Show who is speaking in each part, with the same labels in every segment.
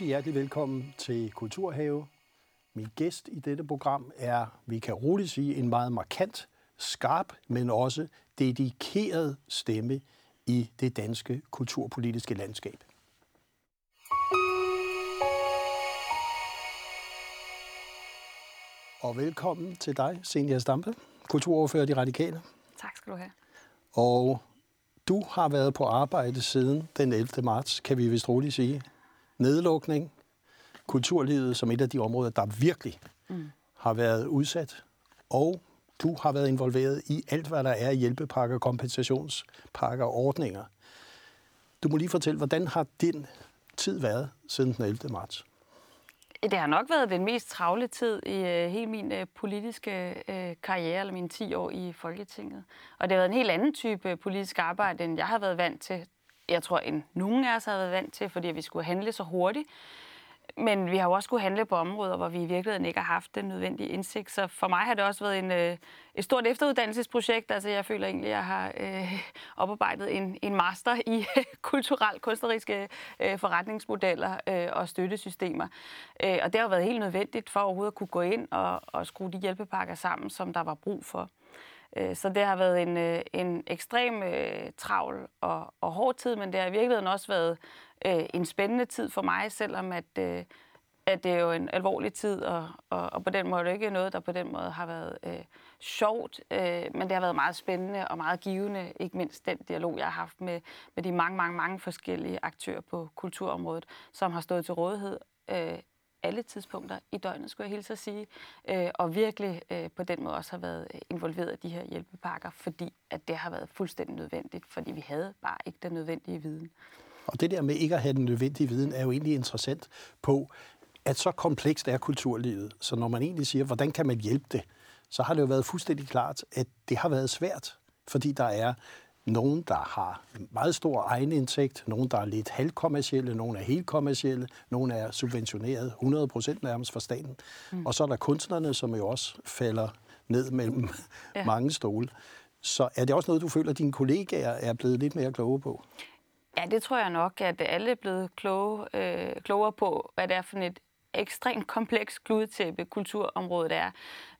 Speaker 1: Rigtig hjertelig velkommen til Kulturhave. Min gæst i dette program er, vi kan roligt sige, en meget markant, skarp, men også dedikeret stemme i det danske kulturpolitiske landskab. Og velkommen til dig, Senja Stampe, kulturordfører De Radikale.
Speaker 2: Tak skal du have.
Speaker 1: Og du har været på arbejde siden den 11. marts, kan vi vist roligt sige. Nedlukning, kulturlivet som et af de områder, der virkelig mm. har været udsat. Og du har været involveret i alt, hvad der er hjælpepakker, kompensationspakker og ordninger. Du må lige fortælle, hvordan har din tid været siden den 11. marts?
Speaker 2: Det har nok været den mest travle tid i uh, hele min uh, politiske uh, karriere, eller mine 10 år i Folketinget. Og det har været en helt anden type politisk arbejde, end jeg har været vant til. Jeg tror, end nogen af os havde været vant til, fordi vi skulle handle så hurtigt. Men vi har jo også skulle handle på områder, hvor vi i virkeligheden ikke har haft den nødvendige indsigt. Så for mig har det også været en, øh, et stort efteruddannelsesprojekt. Altså jeg føler egentlig, at jeg har øh, oparbejdet en, en master i kulturelt kunstneriske øh, forretningsmodeller øh, og støttesystemer. Øh, og det har jo været helt nødvendigt for overhovedet at kunne gå ind og, og skrue de hjælpepakker sammen, som der var brug for. Øh, så det har været en, øh, en ekstrem øh, travl og, og hård tid, men det har i virkeligheden også været øh, en spændende tid for mig, selvom at, øh, at det er jo en alvorlig tid, og, og, og på den måde er det ikke noget, der på den måde har været øh, sjovt, øh, men det har været meget spændende og meget givende, ikke mindst den dialog, jeg har haft med, med de mange, mange, mange forskellige aktører på kulturområdet, som har stået til rådighed øh, alle tidspunkter i døgnet, skulle jeg hilse at sige, øh, og virkelig øh, på den måde også har været øh, involveret i de her hjælpepakker, fordi at det har været fuldstændig nødvendigt, fordi vi havde bare ikke den nødvendige viden.
Speaker 1: Og det der med ikke at have den nødvendige viden, er jo egentlig interessant på, at så komplekst er kulturlivet. Så når man egentlig siger, hvordan kan man hjælpe det, så har det jo været fuldstændig klart, at det har været svært, fordi der er nogen, der har meget stor egenindtægt, nogen, der er lidt halvkommercielle, nogen er helt kommercielle, nogen er subventioneret 100 procent nærmest fra staten. Mm. Og så er der kunstnerne, som jo også falder ned mellem ja. mange stole. Så er det også noget, du føler, at dine kollegaer er blevet lidt mere kloge på?
Speaker 2: Ja, det tror jeg nok, at alle er blevet kloge, øh, klogere på, hvad det er for et ekstremt kompleks kludetæppe kulturområdet er.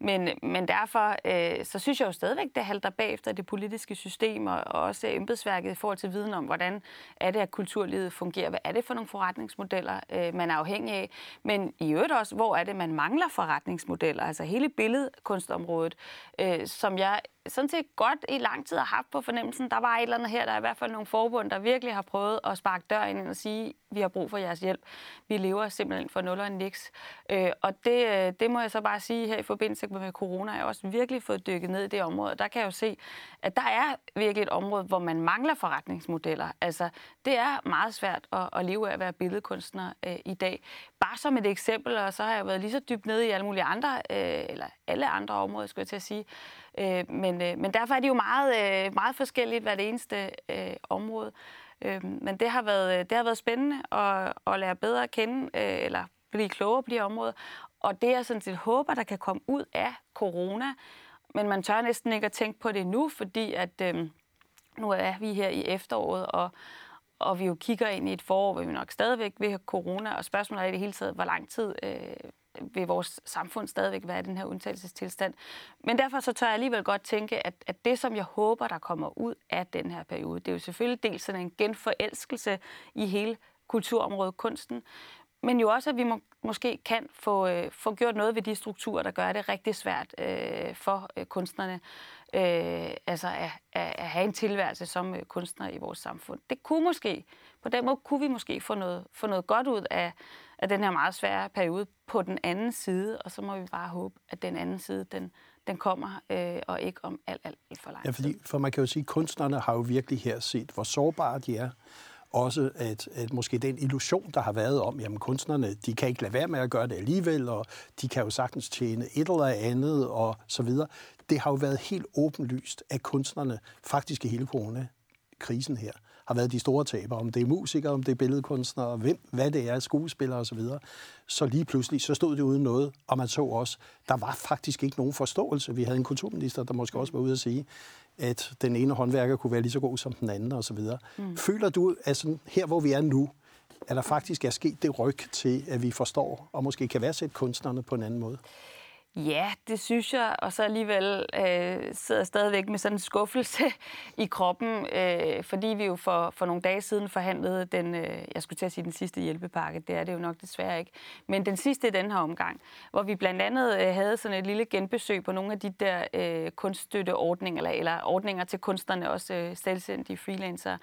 Speaker 2: Men, men derfor øh, så synes jeg jo stadigvæk, det halter bagefter det politiske system og også embedsværket i forhold til viden om, hvordan er det, at kulturlivet fungerer. Hvad er det for nogle forretningsmodeller, øh, man er afhængig af? Men i øvrigt også, hvor er det, man mangler forretningsmodeller? Altså hele billedkunstområdet, øh, som jeg sådan set godt i lang tid har haft på fornemmelsen. Der var et eller andet her, der er i hvert fald nogle forbund, der virkelig har prøvet at sparke døren ind og sige, vi har brug for jeres hjælp. Vi lever simpelthen for nul og niks. Øh, og det, øh, det må jeg så bare sige her i forbindelse med corona, jeg har også virkelig fået dykket ned i det område. Der kan jeg jo se, at der er virkelig et område, hvor man mangler forretningsmodeller. Altså, det er meget svært at, at leve af at være billedkunstner øh, i dag. Bare som et eksempel, og så har jeg været lige så dybt nede i alle mulige andre, øh, eller alle andre områder, skulle jeg til at sige, Øh, men, øh, men derfor er de jo meget, øh, meget forskelligt hvert det eneste øh, område. Øh, men det har været, det har været spændende at, at lære bedre at kende, øh, eller blive klogere på de områder. Og det jeg sådan set håber, der kan komme ud af corona, men man tør næsten ikke at tænke på det nu, fordi at øh, nu er vi her i efteråret, og, og vi jo kigger ind i et forår, hvor vi nok stadigvæk vil have corona, og spørgsmålet er i det hele taget, hvor lang tid øh, vil vores samfund stadigvæk være i den her undtagelsestilstand. Men derfor så tør jeg alligevel godt tænke, at, at det, som jeg håber, der kommer ud af den her periode, det er jo selvfølgelig dels sådan en genforelskelse i hele kulturområdet, kunsten, men jo også, at vi må, måske kan få, øh, få gjort noget ved de strukturer, der gør det rigtig svært øh, for øh, kunstnerne øh, altså at, at, at have en tilværelse som øh, kunstner i vores samfund. Det kunne måske, på den måde kunne vi måske få noget, få noget godt ud af, af den her meget svære periode på den anden side, og så må vi bare håbe, at den anden side, den, den kommer, øh, og ikke om alt, alt, for lang
Speaker 1: Ja, fordi, for man kan jo sige, at kunstnerne har jo virkelig her set, hvor sårbare de er, også at, at måske den illusion, der har været om, jamen kunstnerne, de kan ikke lade være med at gøre det alligevel, og de kan jo sagtens tjene et eller andet, og så videre. Det har jo været helt åbenlyst, at kunstnerne faktisk i hele corona-krisen her har været de store tabere, om det er musikere, om det er billedkunstnere, hvem, hvad det er, skuespillere osv., så, så lige pludselig, så stod det uden noget, og man så også, der var faktisk ikke nogen forståelse. Vi havde en kulturminister, der måske også var ude at sige, at den ene håndværker kunne være lige så god som den anden osv. Mm. Føler du, at sådan, her hvor vi er nu, at der faktisk er sket det ryg til, at vi forstår og måske kan værdsætte kunstnerne på en anden måde?
Speaker 2: Ja, det synes jeg, og så alligevel øh, sidder jeg stadigvæk med sådan en skuffelse i kroppen, øh, fordi vi jo for, for nogle dage siden forhandlede den, øh, jeg skulle til at sige den sidste hjælpepakke, det er det jo nok desværre ikke, men den sidste i den her omgang, hvor vi blandt andet øh, havde sådan et lille genbesøg på nogle af de der øh, kunststøtteordninger, eller, eller ordninger til kunstnerne, også øh, selvstændige freelancer.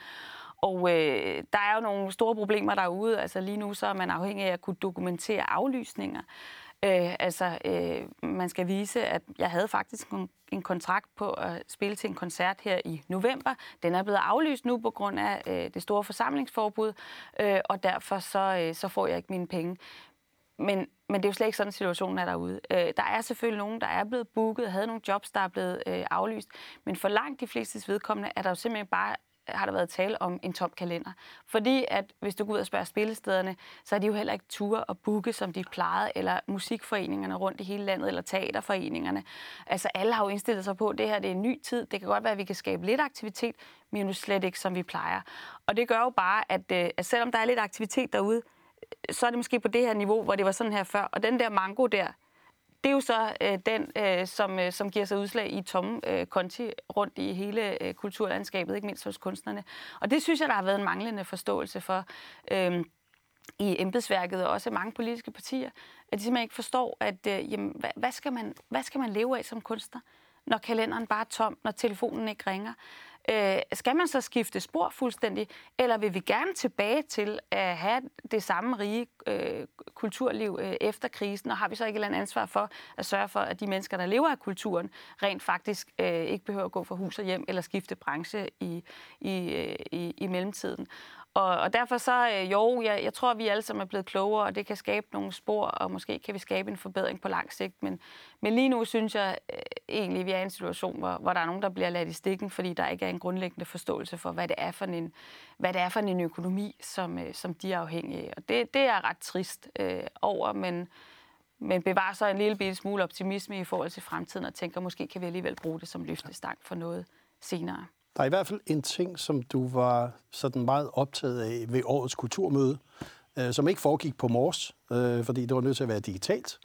Speaker 2: Og øh, der er jo nogle store problemer derude, altså lige nu så er man afhængig af at kunne dokumentere aflysninger. Øh, altså, øh, man skal vise, at jeg havde faktisk en, en kontrakt på at spille til en koncert her i november. Den er blevet aflyst nu på grund af øh, det store forsamlingsforbud, øh, og derfor så, øh, så får jeg ikke mine penge. Men, men det er jo slet ikke sådan, situationen er derude. Øh, der er selvfølgelig nogen, der er blevet booket, havde nogle jobs, der er blevet øh, aflyst, men for langt de flestes vedkommende er der jo simpelthen bare har der været tale om en tom kalender. Fordi at hvis du går ud og spørger spillestederne, så er de jo heller ikke ture og booke, som de plejede, eller musikforeningerne rundt i hele landet, eller teaterforeningerne. Altså alle har jo indstillet sig på, at det her det er en ny tid. Det kan godt være, at vi kan skabe lidt aktivitet, men nu slet ikke, som vi plejer. Og det gør jo bare, at, øh, at selvom der er lidt aktivitet derude, så er det måske på det her niveau, hvor det var sådan her før. Og den der mango der, det er jo så øh, den, øh, som, øh, som giver sig udslag i tomme øh, konti rundt i hele øh, kulturlandskabet, ikke mindst hos kunstnerne. Og det synes jeg, der har været en manglende forståelse for øh, i embedsværket og også mange politiske partier, at de simpelthen ikke forstår, at øh, jamen, hvad, hvad, skal man, hvad skal man leve af som kunstner, når kalenderen bare er tom, når telefonen ikke ringer. Øh, skal man så skifte spor fuldstændig, eller vil vi gerne tilbage til at have det samme rige øh, kulturliv øh, efter krisen, og har vi så ikke et eller andet ansvar for at sørge for, at de mennesker, der lever af kulturen, rent faktisk øh, ikke behøver at gå fra hus og hjem eller skifte branche i, i, øh, i, i mellemtiden. Og, og derfor så, øh, jo, jeg, jeg tror, at vi alle sammen er blevet klogere, og det kan skabe nogle spor, og måske kan vi skabe en forbedring på lang sigt. Men, men lige nu synes jeg øh, egentlig, at vi er i en situation, hvor, hvor der er nogen, der bliver ladt i stikken, fordi der ikke er en grundlæggende forståelse for, hvad det er for en, hvad det er for en økonomi, som, øh, som de er afhængige af. Og det, det er ret trist øh, over, men, men bevarer så en lille smule optimisme i forhold til fremtiden, og tænker, måske kan vi alligevel bruge det som løftestang for noget senere.
Speaker 1: Der er i hvert fald en ting, som du var sådan meget optaget af ved årets kulturmøde, øh, som ikke foregik på mors, øh, fordi det var nødt til at være digitalt.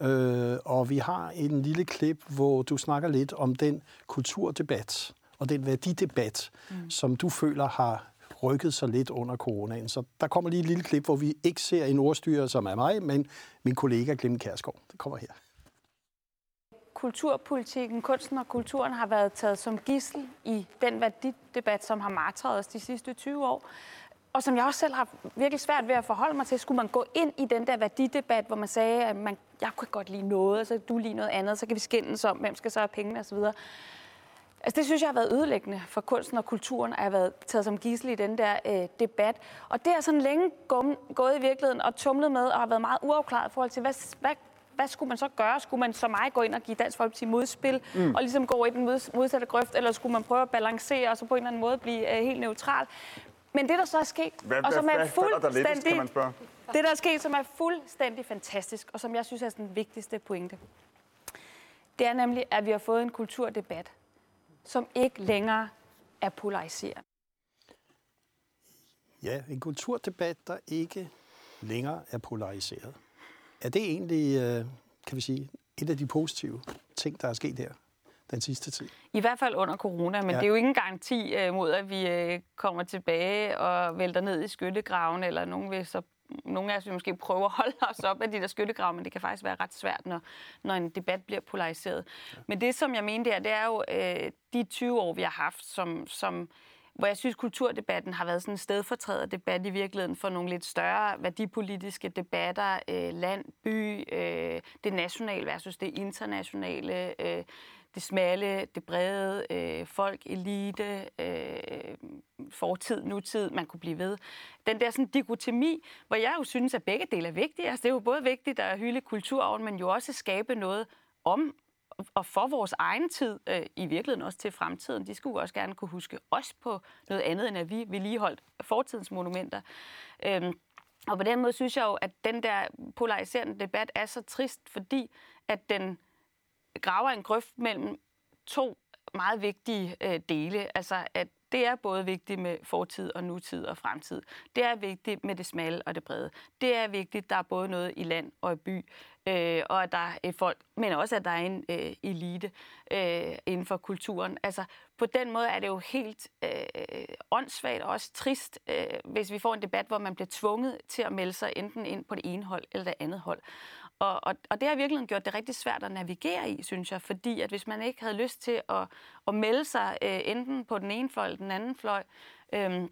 Speaker 1: Mm. Øh, og vi har en lille klip, hvor du snakker lidt om den kulturdebat og den værdidebat, mm. som du føler har rykket sig lidt under coronaen. Så der kommer lige et lille klip, hvor vi ikke ser en ordstyrer, som er mig, men min kollega Glemme Kærsgaard. Det kommer her
Speaker 2: kulturpolitikken, kunsten og kulturen har været taget som gissel i den værdidebat, som har martret os de sidste 20 år. Og som jeg også selv har virkelig svært ved at forholde mig til, skulle man gå ind i den der værdidebat, hvor man sagde, at man, jeg kunne godt lide noget, og så du lige noget andet, så kan vi skændes om, hvem skal så have pengene osv. Altså det synes jeg har været ødelæggende for kunsten og kulturen, at have været taget som gissel i den der øh, debat. Og det er sådan længe gået i virkeligheden og tumlet med og har været meget uafklaret i forhold til, hvad, hvad hvad skulle man så gøre? Skulle man som mig gå ind og give Dansk Folkeparti modspil, mm. og ligesom gå i den modsatte grøft, eller skulle man prøve at balancere, og så på en eller anden måde blive uh, helt neutral? Men det, der så er sket,
Speaker 3: hvad, og som er fuldstændig... Der kan man spørge?
Speaker 2: Det, der er sket, som er fuldstændig fantastisk, og som jeg synes er den vigtigste pointe, det er nemlig, at vi har fået en kulturdebat, som ikke længere er polariseret.
Speaker 1: Ja, en kulturdebat, der ikke længere er polariseret. Er det egentlig, øh, kan vi sige, et af de positive ting, der er sket her den sidste tid?
Speaker 2: I hvert fald under corona, men ja. det er jo ingen garanti øh, mod, at vi øh, kommer tilbage og vælter ned i skyttegraven, eller nogen vil så nogle af os vil måske prøve at holde os op af de der skyttegrave, men det kan faktisk være ret svært, når, når en debat bliver polariseret. Ja. Men det, som jeg mener der, det er jo øh, de 20 år, vi har haft, som, som hvor jeg synes, kulturdebatten har været sådan en stedfortræder debat i virkeligheden for nogle lidt større værdipolitiske debatter, øh, land, by, øh, det nationale versus det internationale, øh, det smalle, det brede, øh, folk, elite, øh, fortid, nutid, man kunne blive ved. Den der sådan dikotomi, hvor jeg jo synes, at begge dele er vigtige. Altså, det er jo både vigtigt at hylde kulturarven, men jo også skabe noget om og for vores egen tid, øh, i virkeligheden også til fremtiden, de skulle også gerne kunne huske os på noget andet, end at vi vedligeholdt fortidens monumenter. Øhm, og på den måde synes jeg jo, at den der polariserende debat er så trist, fordi at den graver en grøft mellem to meget vigtige øh, dele. Altså, at det er både vigtigt med fortid og nutid og fremtid. Det er vigtigt med det smalle og det brede. Det er vigtigt, der er både noget i land og i by, øh, og at der er folk, men også at der er en øh, elite øh, inden for kulturen. Altså, på den måde er det jo helt øh, åndssvagt og også trist, øh, hvis vi får en debat, hvor man bliver tvunget til at melde sig enten ind på det ene hold eller det andet hold. Og, og, og det har virkelig gjort det rigtig svært at navigere i, synes jeg, fordi at hvis man ikke havde lyst til at, at melde sig øh, enten på den ene fløj eller den anden fløj, øhm,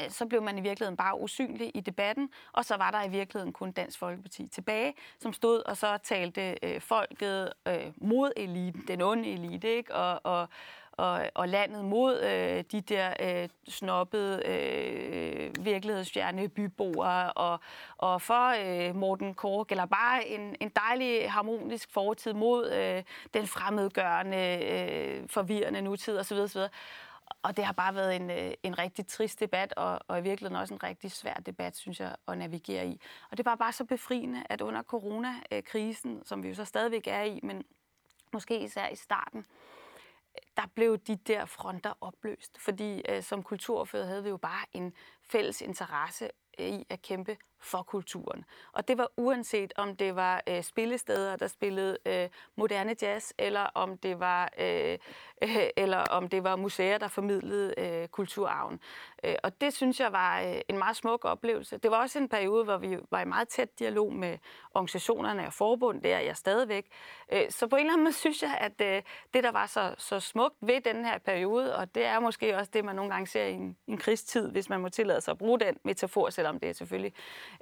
Speaker 2: øh, så blev man i virkeligheden bare usynlig i debatten, og så var der i virkeligheden kun Dansk Folkeparti tilbage, som stod og så talte øh, folket øh, mod eliten, den onde elite, ikke? Og, og, og, og landet mod øh, de der øh, snobbede, øh, virkelighedsfjerne byboere, og, og for øh, Morten Kork, eller bare en, en dejlig harmonisk fortid mod øh, den fremmedgørende, øh, forvirrende nutid osv. osv. Og det har bare været en, øh, en rigtig trist debat, og, og i virkeligheden også en rigtig svær debat, synes jeg, at navigere i. Og det var bare så befriende, at under coronakrisen, øh, som vi jo så stadigvæk er i, men måske især i starten, der blev de der fronter opløst. Fordi øh, som kulturfører havde vi jo bare en fælles interesse i at kæmpe for kulturen. Og det var uanset om det var øh, spillesteder, der spillede øh, moderne jazz, eller om det var øh, øh, eller om det var museer, der formidlede øh, kulturarven. Øh, og det synes jeg var øh, en meget smuk oplevelse. Det var også en periode, hvor vi var i meget tæt dialog med organisationerne og forbund, det er jeg stadigvæk. Øh, så på en eller anden måde synes jeg, at øh, det, der var så, så smukt ved den her periode, og det er måske også det, man nogle gange ser i en, en krigstid, hvis man må tillade sig at bruge den metafor, selvom det er selvfølgelig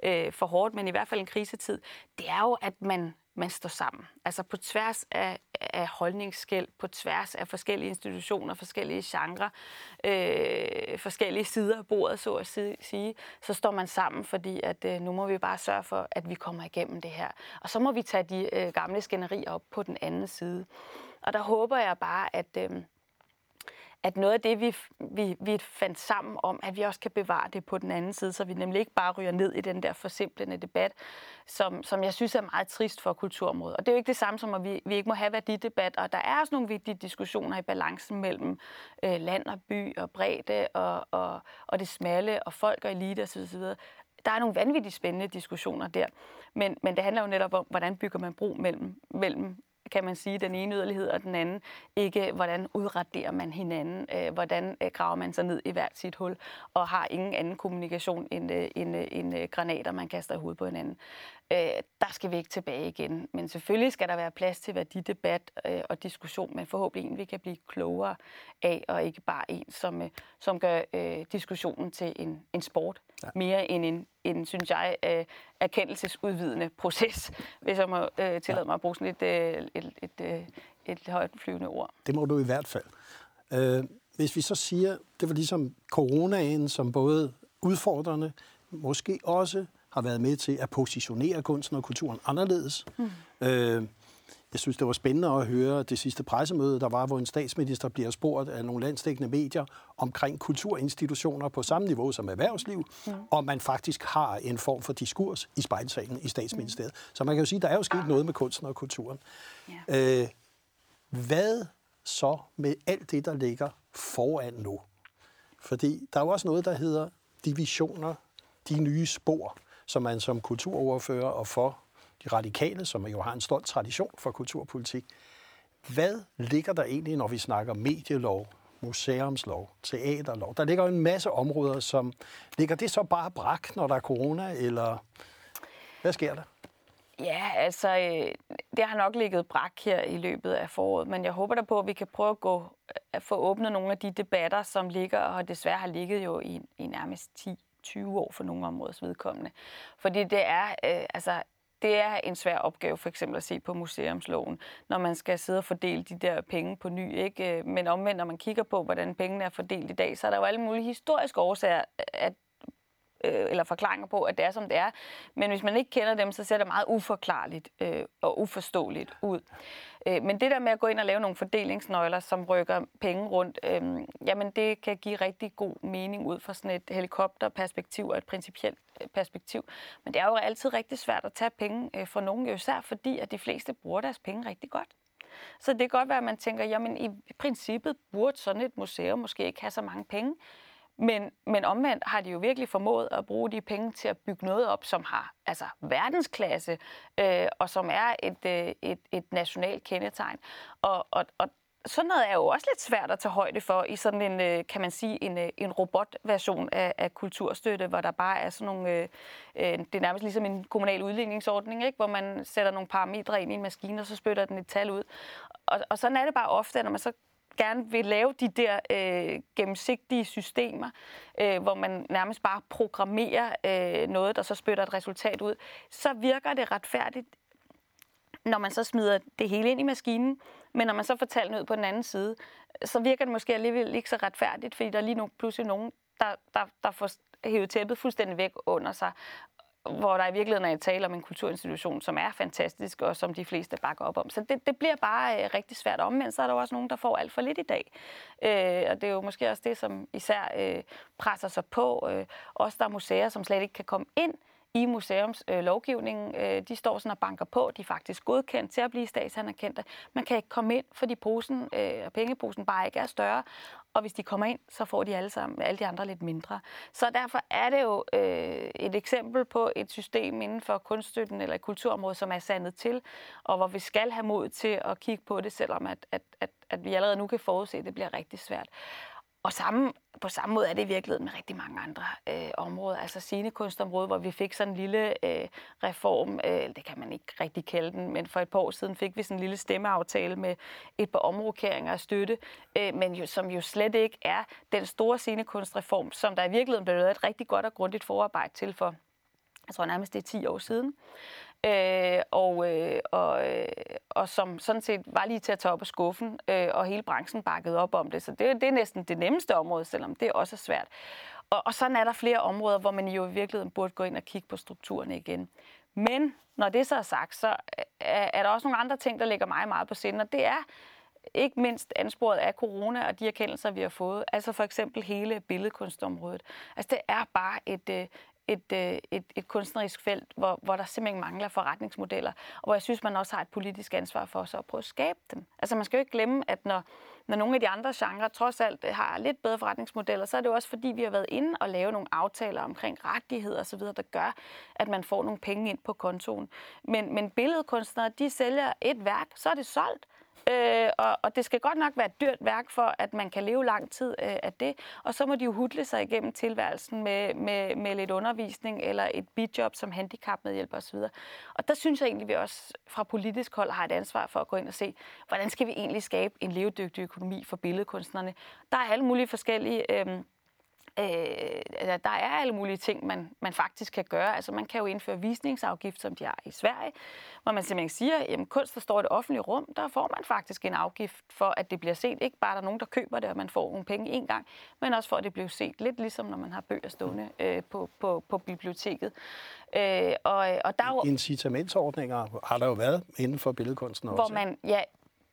Speaker 2: øh, for hårdt, men i hvert fald en krisetid, det er jo, at man, man står sammen. Altså på tværs af, af holdningsskæld, på tværs af forskellige institutioner, forskellige genrer, øh, forskellige sider af bordet, så at sige, så står man sammen, fordi at øh, nu må vi bare sørge for, at vi kommer igennem det her. Og så må vi tage de øh, gamle skænderier op på den anden side. Og der håber jeg bare, at... Øh, at noget af det, vi, vi, vi fandt sammen om, at vi også kan bevare det på den anden side, så vi nemlig ikke bare ryger ned i den der forsimplende debat, som, som jeg synes er meget trist for kulturområdet. Og det er jo ikke det samme som, at vi, vi ikke må have værdidebat, og der er også nogle vigtige diskussioner i balancen mellem øh, land og by og bredde og, og, og det smalle og folk og elite osv. Der er nogle vanvittigt spændende diskussioner der, men, men det handler jo netop om, hvordan bygger man bro mellem, mellem kan man sige, den ene yderlighed og den anden. Ikke hvordan udraderer man hinanden, øh, hvordan øh, graver man sig ned i hvert sit hul, og har ingen anden kommunikation end, øh, end, øh, end øh, granater, man kaster i hovedet på hinanden. Øh, der skal vi ikke tilbage igen. Men selvfølgelig skal der være plads til værdidebat øh, og diskussion, men forhåbentlig en, vi kan blive klogere af, og ikke bare en, som, øh, som gør øh, diskussionen til en, en sport, ja. mere end en, en, synes jeg, øh, erkendelsesudvidende proces, hvis jeg må øh, tillade ja. mig at bruge sådan et, øh, et, et, øh, et højt flyvende ord.
Speaker 1: Det må du i hvert fald. Øh, hvis vi så siger, det var ligesom coronaen, som både udfordrende, måske også har været med til at positionere kunsten og kulturen anderledes. Mm. Øh, jeg synes, det var spændende at høre det sidste pressemøde, der var, hvor en statsminister bliver spurgt af nogle landstækkende medier omkring kulturinstitutioner på samme niveau som erhvervsliv, mm. og man faktisk har en form for diskurs i spejlsalen i statsministeriet. Mm. Så man kan jo sige, at der er jo sket noget med kunsten og kulturen. Yeah. Øh, hvad så med alt det, der ligger foran nu? Fordi der er jo også noget, der hedder divisioner, de nye spor, som man som kulturoverfører og for de radikale, som jo har en stolt tradition for kulturpolitik. Hvad ligger der egentlig, når vi snakker medielov, museumslov, teaterlov? Der ligger jo en masse områder, som... Ligger det så bare brak, når der er corona, eller hvad sker der?
Speaker 2: Ja, altså, øh, det har nok ligget brak her i løbet af foråret, men jeg håber da på, at vi kan prøve at, gå, at få åbnet nogle af de debatter, som ligger, og desværre har ligget jo i, i nærmest 10 20 år for nogle områders vedkommende. Fordi det er, øh, altså, det er en svær opgave for eksempel at se på museumsloven, når man skal sidde og fordele de der penge på ny. Ikke? Øh, men omvendt, når man kigger på, hvordan pengene er fordelt i dag, så er der jo alle mulige historiske årsager, at øh, eller forklaringer på, at det er, som det er. Men hvis man ikke kender dem, så ser det meget uforklarligt øh, og uforståeligt ud. Øh, men det der med at gå ind og lave nogle fordelingsnøgler, som rykker penge rundt, øh, jamen det kan give rigtig god mening ud fra sådan et helikopterperspektiv og et principielt øh, perspektiv. Men det er jo altid rigtig svært at tage penge øh, fra nogen, især fordi at de fleste bruger deres penge rigtig godt. Så det kan godt være, at man tænker, jamen i princippet burde sådan et museum måske ikke have så mange penge. Men, men omvendt har de jo virkelig formået at bruge de penge til at bygge noget op, som har altså verdensklasse, øh, og som er et, øh, et, et nationalt kendetegn. Og, og, og sådan noget er jo også lidt svært at tage højde for i sådan en, øh, kan man sige, en, øh, en robotversion af, af kulturstøtte, hvor der bare er sådan nogle, øh, øh det er nærmest ligesom en kommunal udligningsordning, ikke? hvor man sætter nogle parametre ind i en maskine, og så spytter den et tal ud. Og, og sådan er det bare ofte, når man så gerne vil lave de der øh, gennemsigtige systemer, øh, hvor man nærmest bare programmerer øh, noget, der så spytter et resultat ud, så virker det retfærdigt, når man så smider det hele ind i maskinen, men når man så får tallene ud på den anden side, så virker det måske alligevel ikke så retfærdigt, fordi der er lige nu pludselig nogen, der, der, der får hævet tæppet fuldstændig væk under sig hvor der i virkeligheden er tale om en kulturinstitution, som er fantastisk, og som de fleste bakker op om. Så det, det bliver bare øh, rigtig svært. Omvendt så er der også nogen, der får alt for lidt i dag. Øh, og det er jo måske også det, som især øh, presser sig på. Øh, også der er museer, som slet ikke kan komme ind i museumslovgivningen. Øh, de står sådan og banker på. De er faktisk godkendt til at blive statsanerkendte. Man kan ikke komme ind, fordi posen, øh, pengeposen bare ikke er større. Og hvis de kommer ind, så får de alle sammen, alle de andre lidt mindre. Så derfor er det jo øh, et eksempel på et system inden for kunststøtten eller kulturområdet, som er sandet til, og hvor vi skal have mod til at kigge på det, selvom at, at, at, at vi allerede nu kan forudse, at det bliver rigtig svært. Og samme, på samme måde er det i virkeligheden med rigtig mange andre øh, områder. Altså scenekunstområdet, hvor vi fik sådan en lille øh, reform, øh, det kan man ikke rigtig kalde den, men for et par år siden fik vi sådan en lille stemmeaftale med et par omrokeringer af støtte, øh, men jo, som jo slet ikke er den store scenekunstreform, som der i virkeligheden blev lavet et rigtig godt og grundigt forarbejde til for, jeg tror nærmest det er 10 år siden øh, og, øh, og, øh, og som sådan set var lige til at tage op af skuffen, øh, og hele branchen bakkede op om det. Så det, det er næsten det nemmeste område, selvom det også er svært. Og, og sådan er der flere områder, hvor man jo i virkeligheden burde gå ind og kigge på strukturerne igen. Men når det så er sagt, så er, er der også nogle andre ting, der ligger mig meget på sinde, og det er ikke mindst ansporet af corona og de erkendelser, vi har fået. Altså for eksempel hele billedkunstområdet. Altså det er bare et, øh, et, øh, et, et kunstnerisk felt, hvor, hvor der simpelthen mangler forretningsmodeller, og hvor jeg synes, man også har et politisk ansvar for så at prøve at skabe dem. Altså man skal jo ikke glemme, at når, når nogle af de andre genrer trods alt har lidt bedre forretningsmodeller, så er det jo også fordi, vi har været inde og lave nogle aftaler omkring rettigheder osv., der gør, at man får nogle penge ind på kontoen. Men, men billedkunstnere, de sælger et værk, så er det solgt. Øh, og, og det skal godt nok være et dyrt værk for, at man kan leve lang tid øh, af det. Og så må de jo hudle sig igennem tilværelsen med, med, med lidt undervisning eller et bidjob som handicapmedhjælper osv. Og der synes jeg egentlig, at vi også fra politisk hold har et ansvar for at gå ind og se, hvordan skal vi egentlig skabe en levedygtig økonomi for billedkunstnerne. Der er alle mulige forskellige... Øh, Øh, altså, der er alle mulige ting, man, man faktisk kan gøre. Altså, man kan jo indføre visningsafgift, som de har i Sverige, hvor man simpelthen siger, at kunst, der står i det offentlige rum, der får man faktisk en afgift for, at det bliver set. Ikke bare der er nogen, der køber det, og man får nogle penge en gang, men også for, at det bliver set. Lidt ligesom, når man har bøger stående øh, på, på, på biblioteket. Øh, og, og der er jo,
Speaker 1: Incitamentsordninger har der jo været inden for billedkunsten
Speaker 2: også. Hvor man, ja,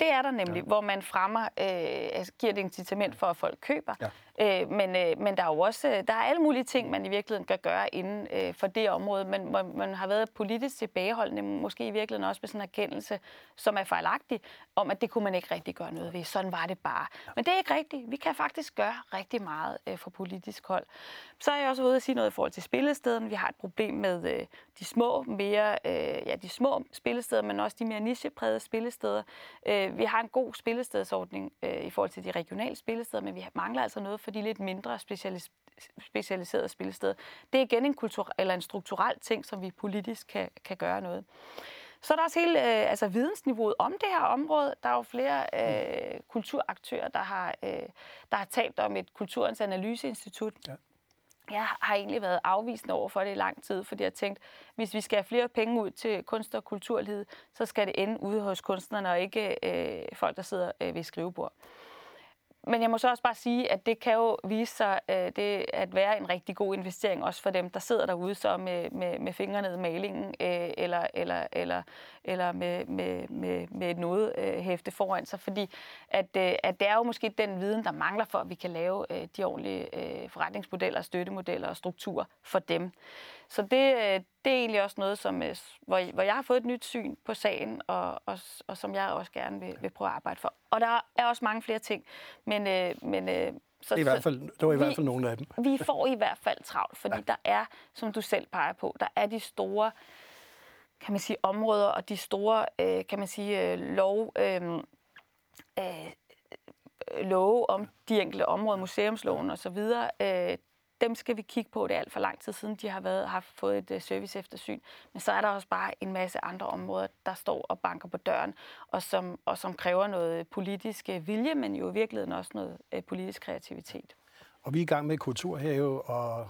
Speaker 2: det er der nemlig, ja. hvor man fremmer, øh, altså giver et incitament for, at folk køber. Ja. Øh, men, øh, men der er jo også øh, der er alle mulige ting, man i virkeligheden kan gøre inden øh, for det område, men man, man har været politisk tilbageholdende, måske i virkeligheden også med sådan en erkendelse, som er fejlagtig, om at det kunne man ikke rigtig gøre noget ved. Sådan var det bare. Men det er ikke rigtigt. Vi kan faktisk gøre rigtig meget øh, fra politisk hold. Så er jeg også ude at sige noget i forhold til spillestederne. Vi har et problem med øh, de små, mere, øh, ja, de små spillesteder, men også de mere nicheprægede spillesteder. Øh, vi har en god spillestedsordning øh, i forhold til de regionale spillesteder, men vi mangler altså noget for de lidt mindre specialis- specialiserede spillesteder. Det er igen en, kultur- eller en strukturel ting, som vi politisk kan, kan gøre noget. Så er der også hele øh, altså vidensniveauet om det her område. Der er jo flere øh, kulturaktører, der har, øh, der har talt om et kulturens analyseinstitut. Ja. Jeg har egentlig været afvisende over for det i lang tid, fordi jeg tænkt, hvis vi skal have flere penge ud til kunst- og kulturlivet, så skal det ende ude hos kunstnerne og ikke øh, folk, der sidder øh, ved skrivebord. Men jeg må så også bare sige, at det kan jo vise sig øh, det at være en rigtig god investering, også for dem, der sidder derude så med, med, med fingrene i malingen, øh, eller, eller, eller, eller med, med, med, med et noget øh, hæfte foran sig. Fordi at, øh, at det er jo måske den viden, der mangler for, at vi kan lave øh, de ordentlige øh, forretningsmodeller, støttemodeller og strukturer for dem. Så det, det er egentlig også noget, som, hvor, hvor jeg har fået et nyt syn på sagen, og, og, og som jeg også gerne vil, vil prøve at arbejde for. Og der er også mange flere ting, men, men
Speaker 1: så, det, i hvert fald, det var i vi, hvert fald nogle af dem.
Speaker 2: vi får i hvert fald travlt, fordi ja. der er, som du selv peger på, der er de store kan man sige, områder og de store øh, kan man sige, øh, lov, øh, øh, love om de enkelte områder, museumsloven osv., øh, dem skal vi kigge på. Det er alt for lang tid siden, de har, været, har fået et uh, service eftersyn. Men så er der også bare en masse andre områder, der står og banker på døren, og som, og som kræver noget politisk øh, vilje, men jo i virkeligheden også noget øh, politisk kreativitet.
Speaker 1: Og vi er i gang med Kulturhave, og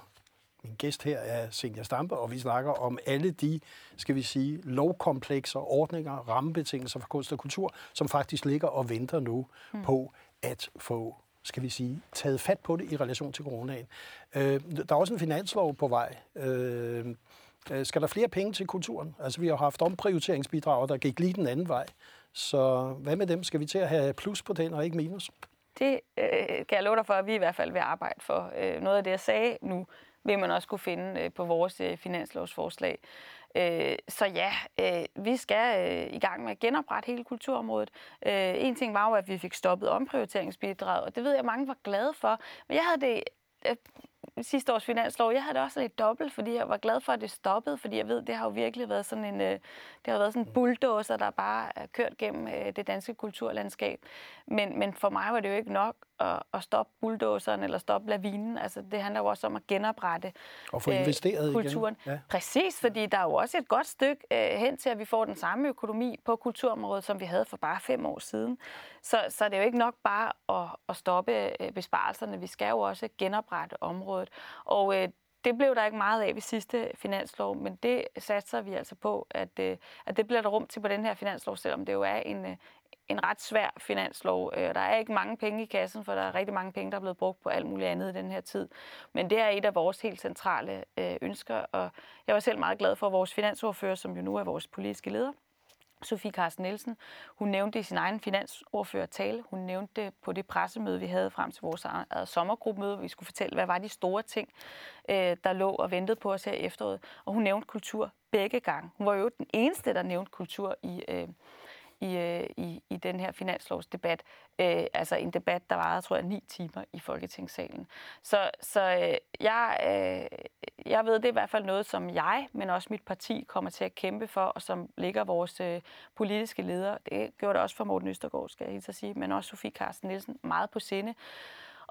Speaker 1: min gæst her er Senja Stampe, og vi snakker om alle de, skal vi sige, lovkomplekser, ordninger, rammebetingelser for kunst og kultur, som faktisk ligger og venter nu mm. på at få skal vi sige, taget fat på det i relation til coronaen. Øh, der er også en finanslov på vej. Øh, øh, skal der flere penge til kulturen? Altså, vi har haft omprioriteringsbidrag, der gik lige den anden vej. Så hvad med dem? Skal vi til at have plus på den og ikke minus?
Speaker 2: Det øh, kan jeg love dig for, at vi i hvert fald vil arbejde for. Øh, noget af det, jeg sagde nu, vil man også kunne finde øh, på vores øh, finanslovsforslag. Øh, så ja, vi skal i gang med at genoprette hele kulturområdet. En ting var jo, at vi fik stoppet omprioriteringsbidraget, og det ved jeg, mange var glade for. Men jeg havde det sidste års finanslov, jeg havde det også lidt dobbelt, fordi jeg var glad for, at det stoppede, fordi jeg ved, det har jo virkelig været sådan en, øh, det har været sådan en bulldozer, der bare er kørt gennem øh, det danske kulturlandskab. Men, men for mig var det jo ikke nok at, at stoppe bulldozeren eller stoppe lavinen. Altså, det handler jo også om at genoprette
Speaker 1: og få investeret
Speaker 2: øh, kulturen.
Speaker 1: Igen. Ja.
Speaker 2: Præcis, fordi der er jo også et godt stykke øh, hen til, at vi får den samme økonomi på kulturområdet, som vi havde for bare fem år siden. Så, så det er jo ikke nok bare at, at stoppe øh, besparelserne. Vi skal jo også genoprette området. Og øh, det blev der ikke meget af ved sidste finanslov, men det satser vi altså på, at, øh, at det bliver der rum til på den her finanslov, selvom det jo er en, øh, en ret svær finanslov. Øh, der er ikke mange penge i kassen, for der er rigtig mange penge, der er blevet brugt på alt muligt andet i den her tid. Men det er et af vores helt centrale øh, ønsker, og jeg var selv meget glad for vores finansordfører, som jo nu er vores politiske leder, Sofie Carsten Nielsen, hun nævnte i sin egen finansordførertale, hun nævnte det på det pressemøde, vi havde frem til vores sommergruppemøde, hvor vi skulle fortælle, hvad var de store ting, øh, der lå og ventede på os her i efteråret. Og hun nævnte kultur begge gange. Hun var jo den eneste, der nævnte kultur i, øh, i, øh, i, i den her finanslovsdebat. Øh, altså en debat, der varede, tror jeg, ni timer i Folketingssalen. Så, så øh, jeg, øh, jeg ved, det er i hvert fald noget, som jeg, men også mit parti, kommer til at kæmpe for, og som ligger vores øh, politiske leder. Det gjorde det også for Morten Østergaard, skal jeg helt sige, men også Sofie Carsten Nielsen meget på sinde.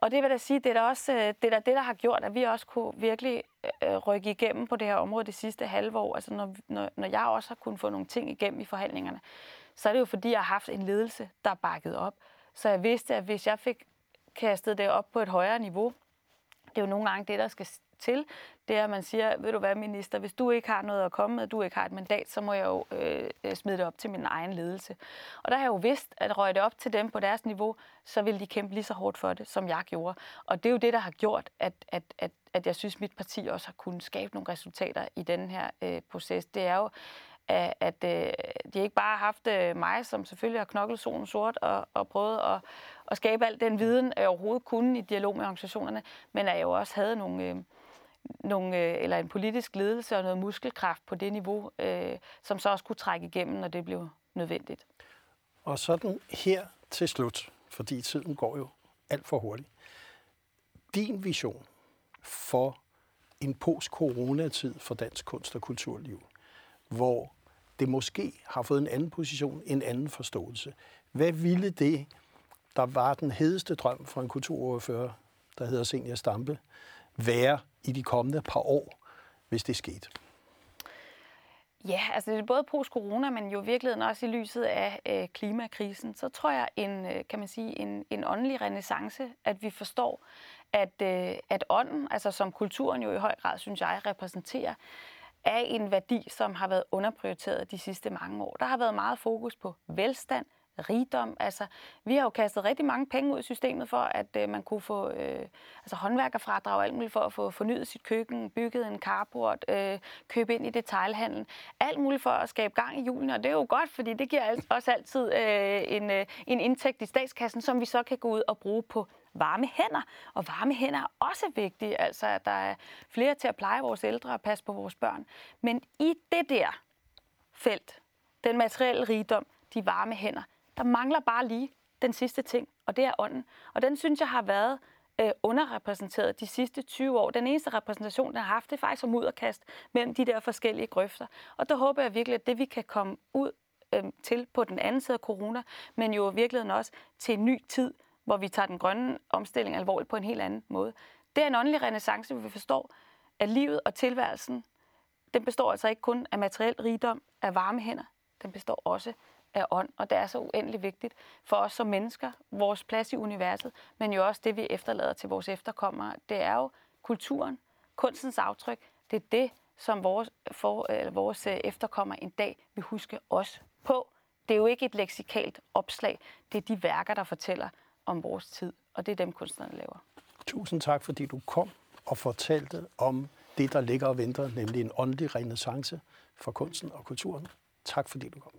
Speaker 2: Og det vil da sige, det er da også øh, det, er det, der har gjort, at vi også kunne virkelig øh, rykke igennem på det her område det sidste halve år. Altså når, når, når jeg også har kunnet få nogle ting igennem i forhandlingerne, så er det jo fordi, jeg har haft en ledelse, der bakket op. Så jeg vidste, at hvis jeg fik kastet det op på et højere niveau, det er jo nogle gange det, der skal til, det er, at man siger, ved du hvad, minister, hvis du ikke har noget at komme med, du ikke har et mandat, så må jeg jo øh, smide det op til min egen ledelse. Og der har jeg jo vidst, at røg det op til dem på deres niveau, så vil de kæmpe lige så hårdt for det, som jeg gjorde. Og det er jo det, der har gjort, at, at, at, at jeg synes, mit parti også har kunnet skabe nogle resultater i den her øh, proces. Det er jo, at, at øh, de ikke bare har haft øh, mig, som selvfølgelig har knoklet solen sort og, og prøvet at, at skabe al den viden, jeg overhovedet kunne i dialog med organisationerne, men at jeg jo også havde nogle, øh, nogle øh, eller en politisk ledelse og noget muskelkraft på det niveau, øh, som så også kunne trække igennem, når det blev nødvendigt.
Speaker 1: Og sådan her til slut, fordi tiden går jo alt for hurtigt. Din vision for en post-corona-tid for dansk kunst- og kulturliv, hvor det måske har fået en anden position, en anden forståelse. Hvad ville det, der var den hedeste drøm for en kulturordfører, der hedder Senior Stampe, være i de kommende par år, hvis det skete?
Speaker 2: Ja, altså det er både post-corona, men jo i virkeligheden også i lyset af øh, klimakrisen, så tror jeg, en, øh, kan man sige, en, en åndelig renaissance, at vi forstår, at, øh, at ånden, altså som kulturen jo i høj grad, synes jeg, repræsenterer, er en værdi, som har været underprioriteret de sidste mange år. Der har været meget fokus på velstand, rigdom. Altså, vi har jo kastet rigtig mange penge ud i systemet for, at øh, man kunne få øh, altså håndværkerfradrag og alt muligt for at få fornyet sit køkken, bygget en carport, øh, købe ind i detailhandlen. Alt muligt for at skabe gang i julen, og det er jo godt, fordi det giver også altid øh, en, øh, en indtægt i statskassen, som vi så kan gå ud og bruge på varme hænder. Og varme hænder er også vigtige, altså at der er flere til at pleje vores ældre og passe på vores børn. Men i det der felt, den materielle rigdom, de varme hænder, der mangler bare lige den sidste ting, og det er ånden. Og den synes jeg har været øh, underrepræsenteret de sidste 20 år. Den eneste repræsentation, den har haft, det er faktisk som mudderkast mellem de der forskellige grøfter. Og der håber jeg virkelig, at det vi kan komme ud øh, til på den anden side af corona, men jo i virkeligheden også til en ny tid, hvor vi tager den grønne omstilling alvorligt på en helt anden måde. Det er en åndelig renaissance, hvor vi forstår, at livet og tilværelsen, den består altså ikke kun af materiel rigdom, af varme hænder, den består også af ånd, og det er så uendelig vigtigt for os som mennesker, vores plads i universet, men jo også det, vi efterlader til vores efterkommere. Det er jo kulturen, kunstens aftryk, det er det, som vores, for, eller vores øh, efterkommere en dag vil huske os på. Det er jo ikke et leksikalt opslag, det er de værker, der fortæller om vores tid, og det er dem, kunstnerne laver.
Speaker 1: Tusind tak, fordi du kom og fortalte om det, der ligger og venter, nemlig en åndelig renaissance for kunsten og kulturen. Tak fordi du kom.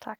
Speaker 2: Tak.